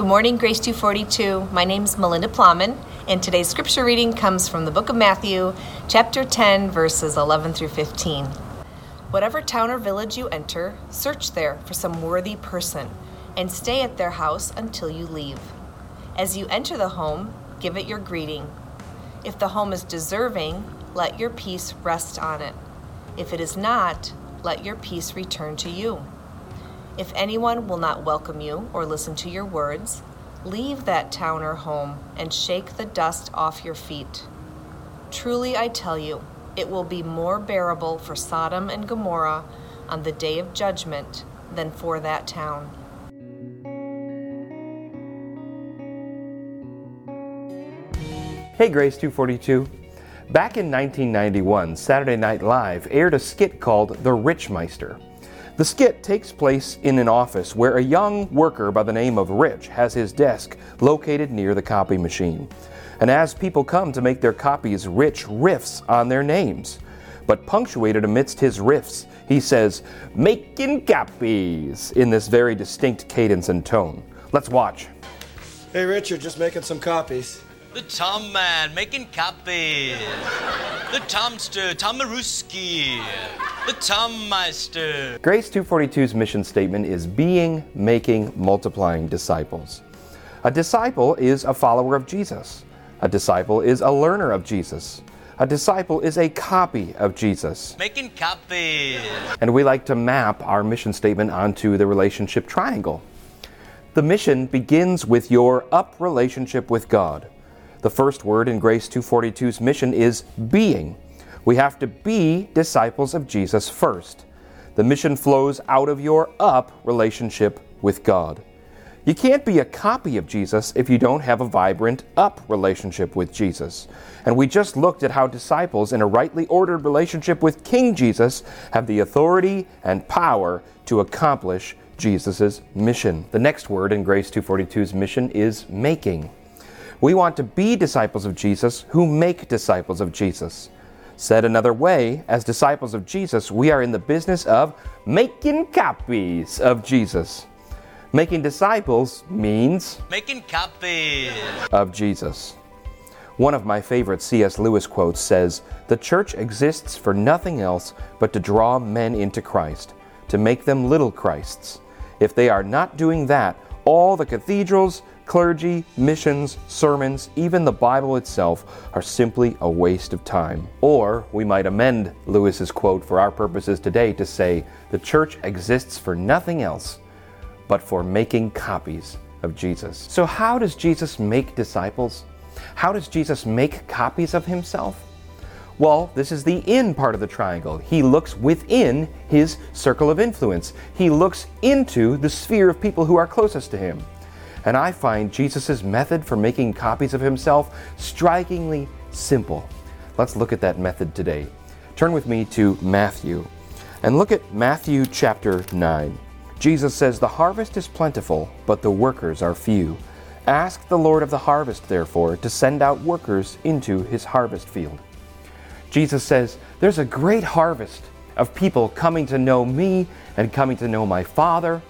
Good morning, Grace 242. My name is Melinda Plowman, and today's scripture reading comes from the book of Matthew, chapter 10, verses 11 through 15. Whatever town or village you enter, search there for some worthy person, and stay at their house until you leave. As you enter the home, give it your greeting. If the home is deserving, let your peace rest on it. If it is not, let your peace return to you. If anyone will not welcome you or listen to your words, leave that town or home and shake the dust off your feet. Truly, I tell you, it will be more bearable for Sodom and Gomorrah on the day of judgment than for that town. Hey, Grace 242. Back in 1991, Saturday Night Live aired a skit called The Richmeister. The skit takes place in an office where a young worker by the name of Rich has his desk located near the copy machine. And as people come to make their copies, Rich riffs on their names. But punctuated amidst his riffs, he says, Making copies, in this very distinct cadence and tone. Let's watch. Hey, Richard, just making some copies. The Tom Man making copies. The Tomster, Tomaruski. The Tom Meister. Grace 242's mission statement is being, making, multiplying disciples. A disciple is a follower of Jesus. A disciple is a learner of Jesus. A disciple is a copy of Jesus. Making copies. And we like to map our mission statement onto the relationship triangle. The mission begins with your up relationship with God. The first word in Grace 242's mission is being. We have to be disciples of Jesus first. The mission flows out of your up relationship with God. You can't be a copy of Jesus if you don't have a vibrant up relationship with Jesus. And we just looked at how disciples in a rightly ordered relationship with King Jesus have the authority and power to accomplish Jesus' mission. The next word in Grace 242's mission is making. We want to be disciples of Jesus who make disciples of Jesus. Said another way, as disciples of Jesus, we are in the business of making copies of Jesus. Making disciples means Making copies. of Jesus. One of my favorite C.S. Lewis quotes says, The church exists for nothing else but to draw men into Christ, to make them little Christs. If they are not doing that, all the cathedrals, clergy, missions, sermons, even the Bible itself are simply a waste of time. Or we might amend Lewis's quote for our purposes today to say, The church exists for nothing else but for making copies of Jesus. So, how does Jesus make disciples? How does Jesus make copies of himself? Well, this is the in part of the triangle. He looks within his circle of influence. He looks into the sphere of people who are closest to him. And I find Jesus' method for making copies of himself strikingly simple. Let's look at that method today. Turn with me to Matthew and look at Matthew chapter 9. Jesus says, The harvest is plentiful, but the workers are few. Ask the Lord of the harvest, therefore, to send out workers into his harvest field. Jesus says, There's a great harvest of people coming to know me and coming to know my Father.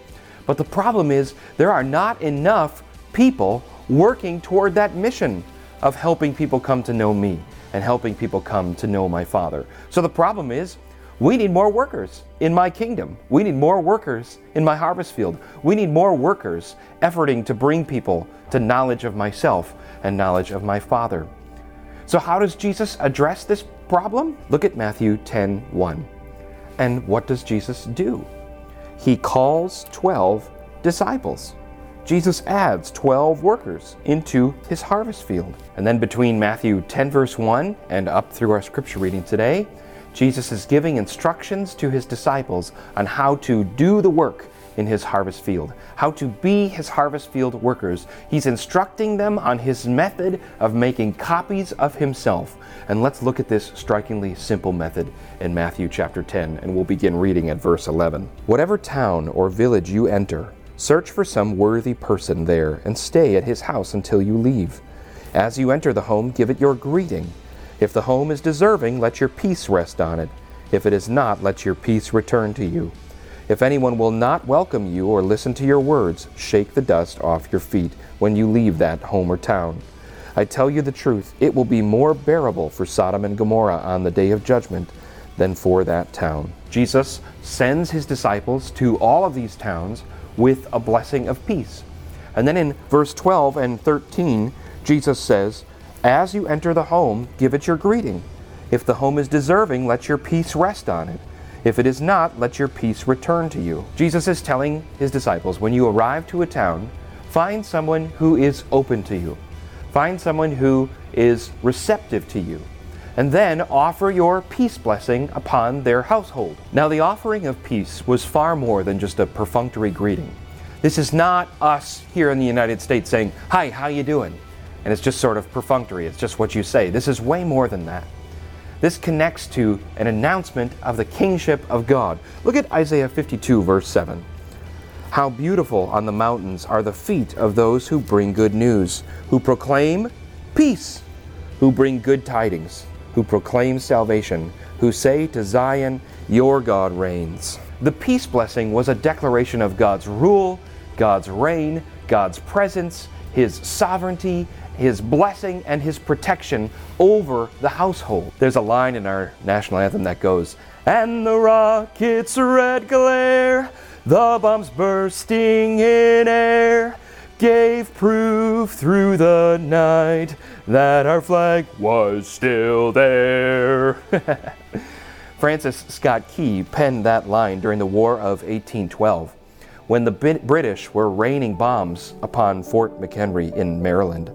But the problem is, there are not enough people working toward that mission of helping people come to know me and helping people come to know my Father. So the problem is, we need more workers in my kingdom. We need more workers in my harvest field. We need more workers efforting to bring people to knowledge of myself and knowledge of my Father. So, how does Jesus address this problem? Look at Matthew 10 1. And what does Jesus do? He calls 12 disciples. Jesus adds 12 workers into his harvest field. And then between Matthew 10, verse 1 and up through our scripture reading today, Jesus is giving instructions to his disciples on how to do the work in his harvest field, how to be his harvest field workers. He's instructing them on his method of making copies of himself. And let's look at this strikingly simple method in Matthew chapter 10, and we'll begin reading at verse 11. Whatever town or village you enter, search for some worthy person there and stay at his house until you leave. As you enter the home, give it your greeting. If the home is deserving, let your peace rest on it. If it is not, let your peace return to you. If anyone will not welcome you or listen to your words, shake the dust off your feet when you leave that home or town. I tell you the truth, it will be more bearable for Sodom and Gomorrah on the day of judgment than for that town. Jesus sends his disciples to all of these towns with a blessing of peace. And then in verse 12 and 13, Jesus says, As you enter the home, give it your greeting. If the home is deserving, let your peace rest on it. If it is not, let your peace return to you. Jesus is telling his disciples when you arrive to a town, find someone who is open to you, find someone who is receptive to you, and then offer your peace blessing upon their household. Now, the offering of peace was far more than just a perfunctory greeting. This is not us here in the United States saying, Hi, how you doing? And it's just sort of perfunctory, it's just what you say. This is way more than that. This connects to an announcement of the kingship of God. Look at Isaiah 52, verse 7. How beautiful on the mountains are the feet of those who bring good news, who proclaim peace, who bring good tidings, who proclaim salvation, who say to Zion, Your God reigns. The peace blessing was a declaration of God's rule, God's reign, God's presence, His sovereignty, his blessing and his protection over the household. There's a line in our national anthem that goes, And the rocket's red glare, the bombs bursting in air, gave proof through the night that our flag was still there. Francis Scott Key penned that line during the War of 1812 when the British were raining bombs upon Fort McHenry in Maryland.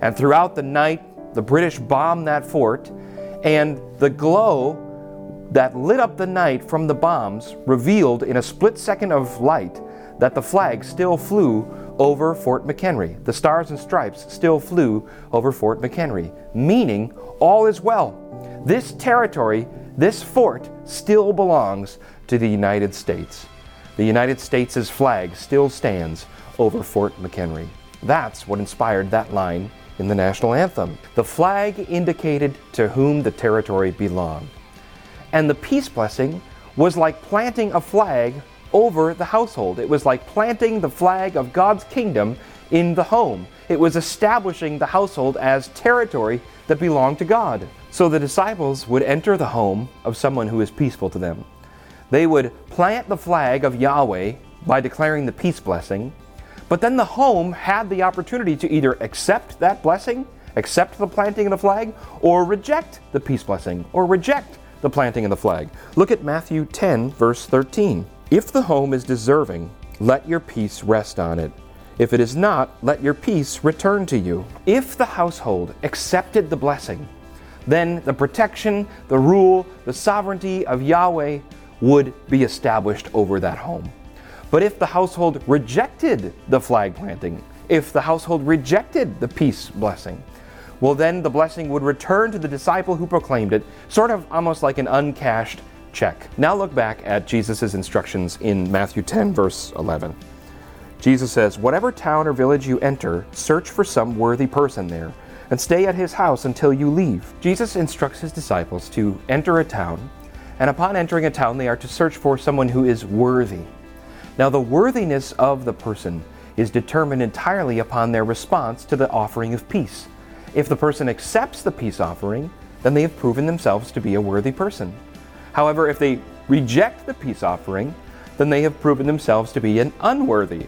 And throughout the night, the British bombed that fort, and the glow that lit up the night from the bombs revealed in a split second of light that the flag still flew over Fort McHenry. The stars and stripes still flew over Fort McHenry, meaning all is well. This territory, this fort, still belongs to the United States. The United States' flag still stands over Fort McHenry. That's what inspired that line in the national anthem. The flag indicated to whom the territory belonged. And the peace blessing was like planting a flag over the household. It was like planting the flag of God's kingdom in the home. It was establishing the household as territory that belonged to God. So the disciples would enter the home of someone who is peaceful to them. They would plant the flag of Yahweh by declaring the peace blessing, but then the home had the opportunity to either accept that blessing, accept the planting of the flag, or reject the peace blessing, or reject the planting of the flag. Look at Matthew 10, verse 13. If the home is deserving, let your peace rest on it. If it is not, let your peace return to you. If the household accepted the blessing, then the protection, the rule, the sovereignty of Yahweh would be established over that home. But if the household rejected the flag planting, if the household rejected the peace blessing, well, then the blessing would return to the disciple who proclaimed it, sort of almost like an uncashed check. Now look back at Jesus' instructions in Matthew 10, verse 11. Jesus says, Whatever town or village you enter, search for some worthy person there, and stay at his house until you leave. Jesus instructs his disciples to enter a town, and upon entering a town, they are to search for someone who is worthy. Now, the worthiness of the person is determined entirely upon their response to the offering of peace. If the person accepts the peace offering, then they have proven themselves to be a worthy person. However, if they reject the peace offering, then they have proven themselves to be an unworthy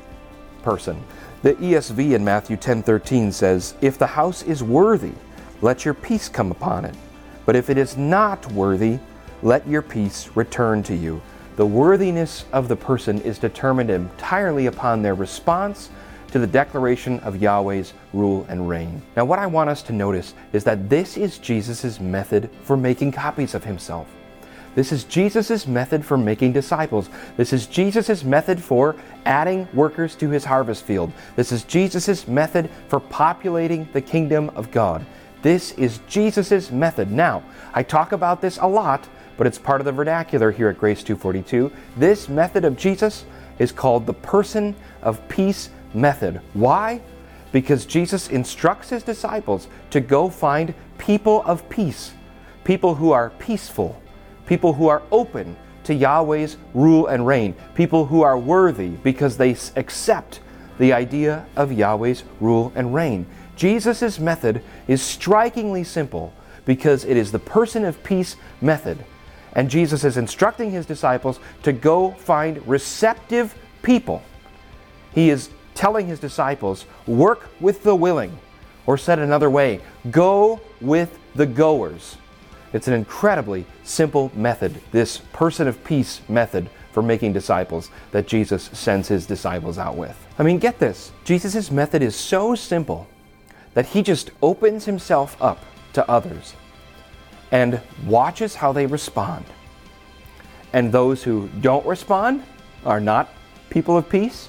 person. The ESV in Matthew 10:13 says, "If the house is worthy, let your peace come upon it. But if it is not worthy, let your peace return to you." The worthiness of the person is determined entirely upon their response to the declaration of Yahweh's rule and reign. Now, what I want us to notice is that this is Jesus' method for making copies of himself. This is Jesus' method for making disciples. This is Jesus' method for adding workers to his harvest field. This is Jesus' method for populating the kingdom of God. This is Jesus' method. Now, I talk about this a lot but it's part of the vernacular here at Grace 242. This method of Jesus is called the person of peace method. Why? Because Jesus instructs his disciples to go find people of peace, people who are peaceful, people who are open to Yahweh's rule and reign, people who are worthy because they accept the idea of Yahweh's rule and reign. Jesus' method is strikingly simple because it is the person of peace method. And Jesus is instructing his disciples to go find receptive people. He is telling his disciples, work with the willing. Or said another way, go with the goers. It's an incredibly simple method, this person of peace method for making disciples that Jesus sends his disciples out with. I mean, get this Jesus' method is so simple that he just opens himself up to others and watches how they respond. And those who don't respond are not people of peace,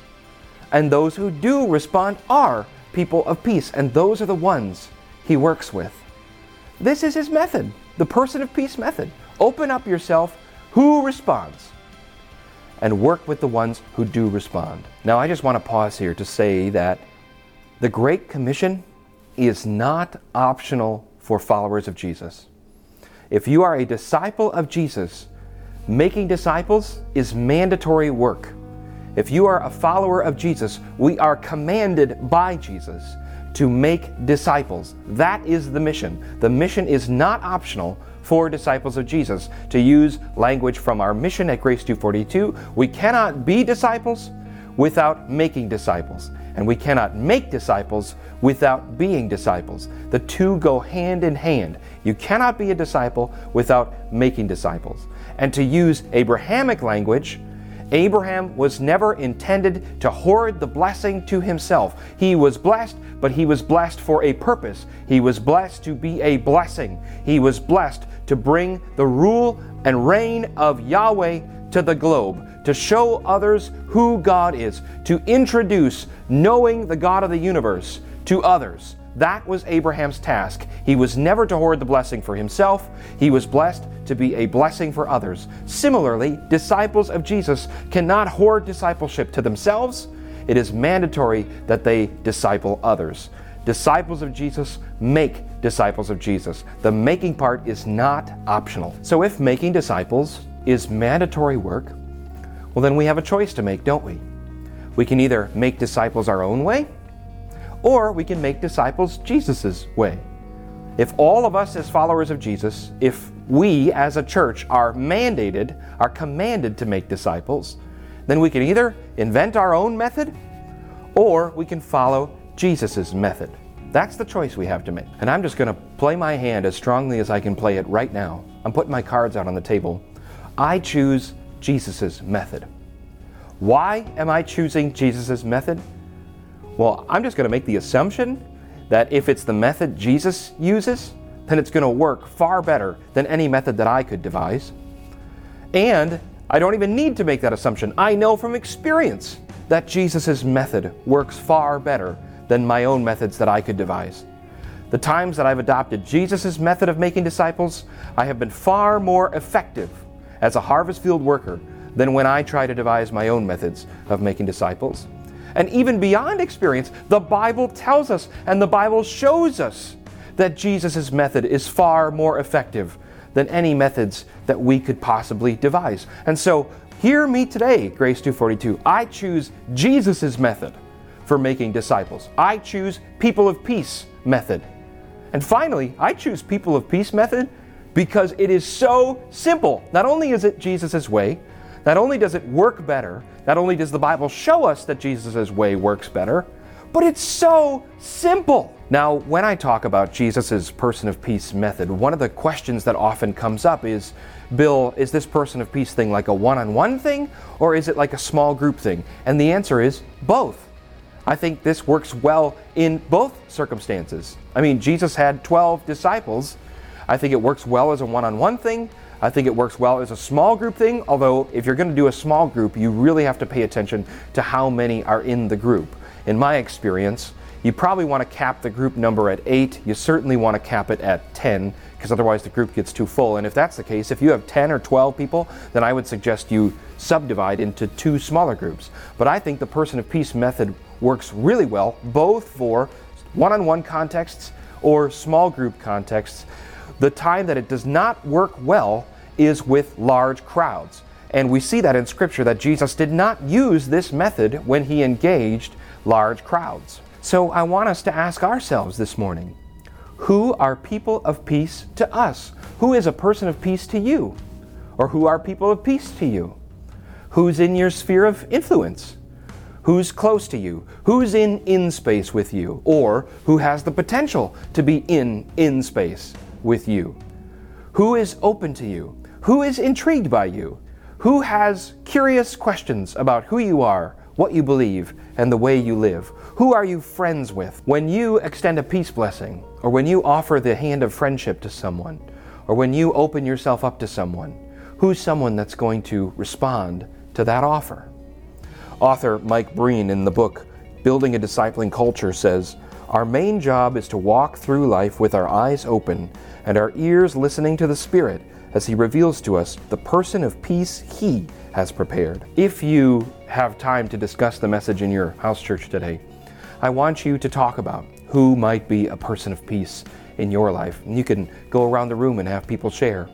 and those who do respond are people of peace, and those are the ones he works with. This is his method, the person of peace method. Open up yourself, who responds, and work with the ones who do respond. Now, I just want to pause here to say that the Great Commission is not optional for followers of Jesus. If you are a disciple of Jesus, making disciples is mandatory work. If you are a follower of Jesus, we are commanded by Jesus to make disciples. That is the mission. The mission is not optional for disciples of Jesus. To use language from our mission at Grace 242, we cannot be disciples without making disciples, and we cannot make disciples without being disciples. The two go hand in hand. You cannot be a disciple without making disciples. And to use Abrahamic language, Abraham was never intended to hoard the blessing to himself. He was blessed, but he was blessed for a purpose. He was blessed to be a blessing. He was blessed to bring the rule and reign of Yahweh to the globe, to show others who God is, to introduce knowing the God of the universe to others. That was Abraham's task. He was never to hoard the blessing for himself, he was blessed to be a blessing for others. Similarly, disciples of Jesus cannot hoard discipleship to themselves. It is mandatory that they disciple others. Disciples of Jesus make disciples of Jesus. The making part is not optional. So, if making disciples is mandatory work, well, then we have a choice to make, don't we? We can either make disciples our own way, or we can make disciples Jesus' way. If all of us as followers of Jesus, if we as a church are mandated, are commanded to make disciples, then we can either invent our own method or we can follow Jesus' method. That's the choice we have to make. And I'm just going to play my hand as strongly as I can play it right now. I'm putting my cards out on the table. I choose Jesus' method. Why am I choosing Jesus' method? Well, I'm just going to make the assumption that if it's the method Jesus uses, then it's going to work far better than any method that I could devise. And I don't even need to make that assumption. I know from experience that Jesus' method works far better than my own methods that I could devise. The times that I've adopted Jesus' method of making disciples, I have been far more effective as a harvest field worker than when I try to devise my own methods of making disciples. And even beyond experience, the Bible tells us and the Bible shows us that Jesus' method is far more effective than any methods that we could possibly devise. And so, hear me today, Grace 242. I choose Jesus' method for making disciples. I choose people of peace method. And finally, I choose people of peace method because it is so simple. Not only is it Jesus' way, not only does it work better, not only does the Bible show us that Jesus' way works better, but it's so simple. Now, when I talk about Jesus' person of peace method, one of the questions that often comes up is Bill, is this person of peace thing like a one on one thing, or is it like a small group thing? And the answer is both. I think this works well in both circumstances. I mean, Jesus had 12 disciples. I think it works well as a one on one thing. I think it works well as a small group thing, although, if you're going to do a small group, you really have to pay attention to how many are in the group. In my experience, you probably want to cap the group number at 8. You certainly want to cap it at 10, because otherwise the group gets too full. And if that's the case, if you have 10 or 12 people, then I would suggest you subdivide into two smaller groups. But I think the person of peace method works really well, both for one on one contexts or small group contexts. The time that it does not work well is with large crowds. And we see that in Scripture that Jesus did not use this method when he engaged large crowds. So I want us to ask ourselves this morning who are people of peace to us? Who is a person of peace to you? Or who are people of peace to you? Who's in your sphere of influence? Who's close to you? Who's in in space with you? Or who has the potential to be in in space with you? Who is open to you? Who is intrigued by you? Who has curious questions about who you are, what you believe, and the way you live? Who are you friends with? When you extend a peace blessing, or when you offer the hand of friendship to someone, or when you open yourself up to someone, who's someone that's going to respond to that offer? Author Mike Breen in the book Building a Discipling Culture says, Our main job is to walk through life with our eyes open and our ears listening to the Spirit as He reveals to us the person of peace He has prepared. If you have time to discuss the message in your house church today, I want you to talk about who might be a person of peace in your life. And you can go around the room and have people share.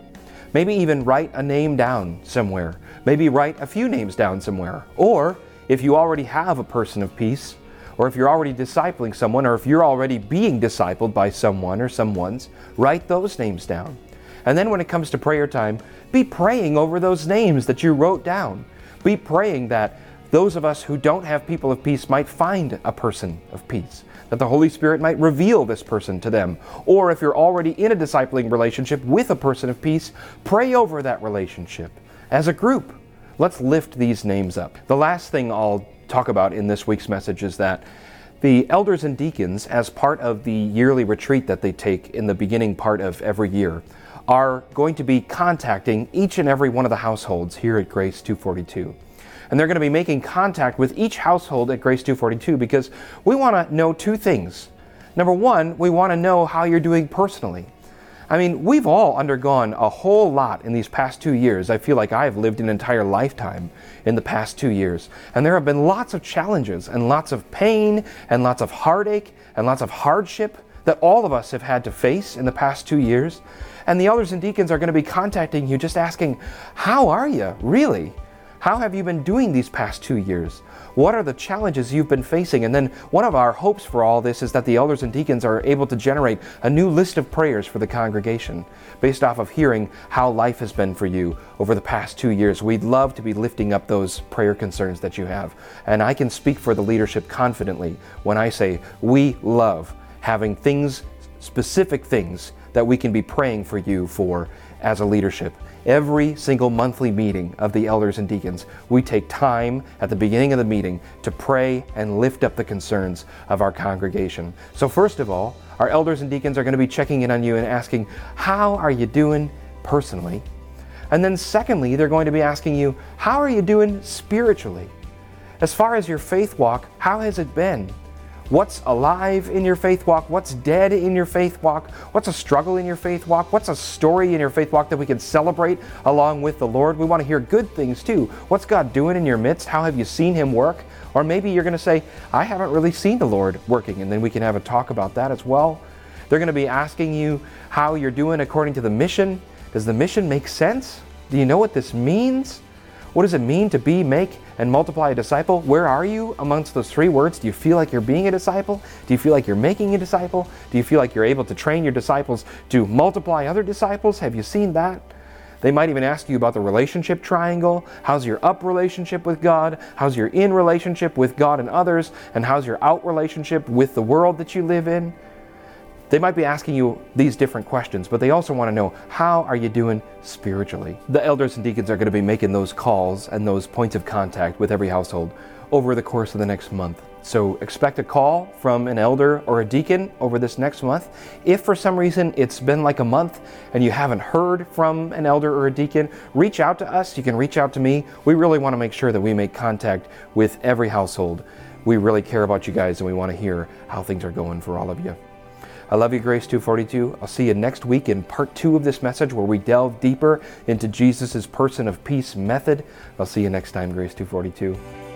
Maybe even write a name down somewhere. Maybe write a few names down somewhere. Or if you already have a person of peace, or if you're already discipling someone, or if you're already being discipled by someone or someone's, write those names down. And then when it comes to prayer time, be praying over those names that you wrote down. Be praying that those of us who don't have people of peace might find a person of peace, that the Holy Spirit might reveal this person to them. Or if you're already in a discipling relationship with a person of peace, pray over that relationship as a group. Let's lift these names up. The last thing I'll talk about in this week's message is that the elders and deacons, as part of the yearly retreat that they take in the beginning part of every year, are going to be contacting each and every one of the households here at Grace 242. And they're going to be making contact with each household at Grace 242 because we want to know two things. Number one, we want to know how you're doing personally. I mean, we've all undergone a whole lot in these past two years. I feel like I have lived an entire lifetime in the past two years. And there have been lots of challenges and lots of pain and lots of heartache and lots of hardship that all of us have had to face in the past two years. And the elders and deacons are going to be contacting you just asking, How are you, really? How have you been doing these past two years? What are the challenges you've been facing? And then one of our hopes for all this is that the elders and deacons are able to generate a new list of prayers for the congregation based off of hearing how life has been for you over the past two years. We'd love to be lifting up those prayer concerns that you have. And I can speak for the leadership confidently when I say we love having things, specific things, that we can be praying for you for as a leadership every single monthly meeting of the elders and deacons, we take time at the beginning of the meeting to pray and lift up the concerns of our congregation. So, first of all, our elders and deacons are going to be checking in on you and asking, How are you doing personally? And then, secondly, they're going to be asking you, How are you doing spiritually? As far as your faith walk, how has it been? What's alive in your faith walk? What's dead in your faith walk? What's a struggle in your faith walk? What's a story in your faith walk that we can celebrate along with the Lord? We want to hear good things too. What's God doing in your midst? How have you seen Him work? Or maybe you're going to say, I haven't really seen the Lord working, and then we can have a talk about that as well. They're going to be asking you how you're doing according to the mission. Does the mission make sense? Do you know what this means? What does it mean to be, make, and multiply a disciple? Where are you amongst those three words? Do you feel like you're being a disciple? Do you feel like you're making a disciple? Do you feel like you're able to train your disciples to multiply other disciples? Have you seen that? They might even ask you about the relationship triangle. How's your up relationship with God? How's your in relationship with God and others? And how's your out relationship with the world that you live in? They might be asking you these different questions, but they also want to know how are you doing spiritually? The elders and deacons are going to be making those calls and those points of contact with every household over the course of the next month. So expect a call from an elder or a deacon over this next month. If for some reason it's been like a month and you haven't heard from an elder or a deacon, reach out to us. You can reach out to me. We really want to make sure that we make contact with every household. We really care about you guys and we want to hear how things are going for all of you. I love you, Grace 242. I'll see you next week in part two of this message where we delve deeper into Jesus' person of peace method. I'll see you next time, Grace 242.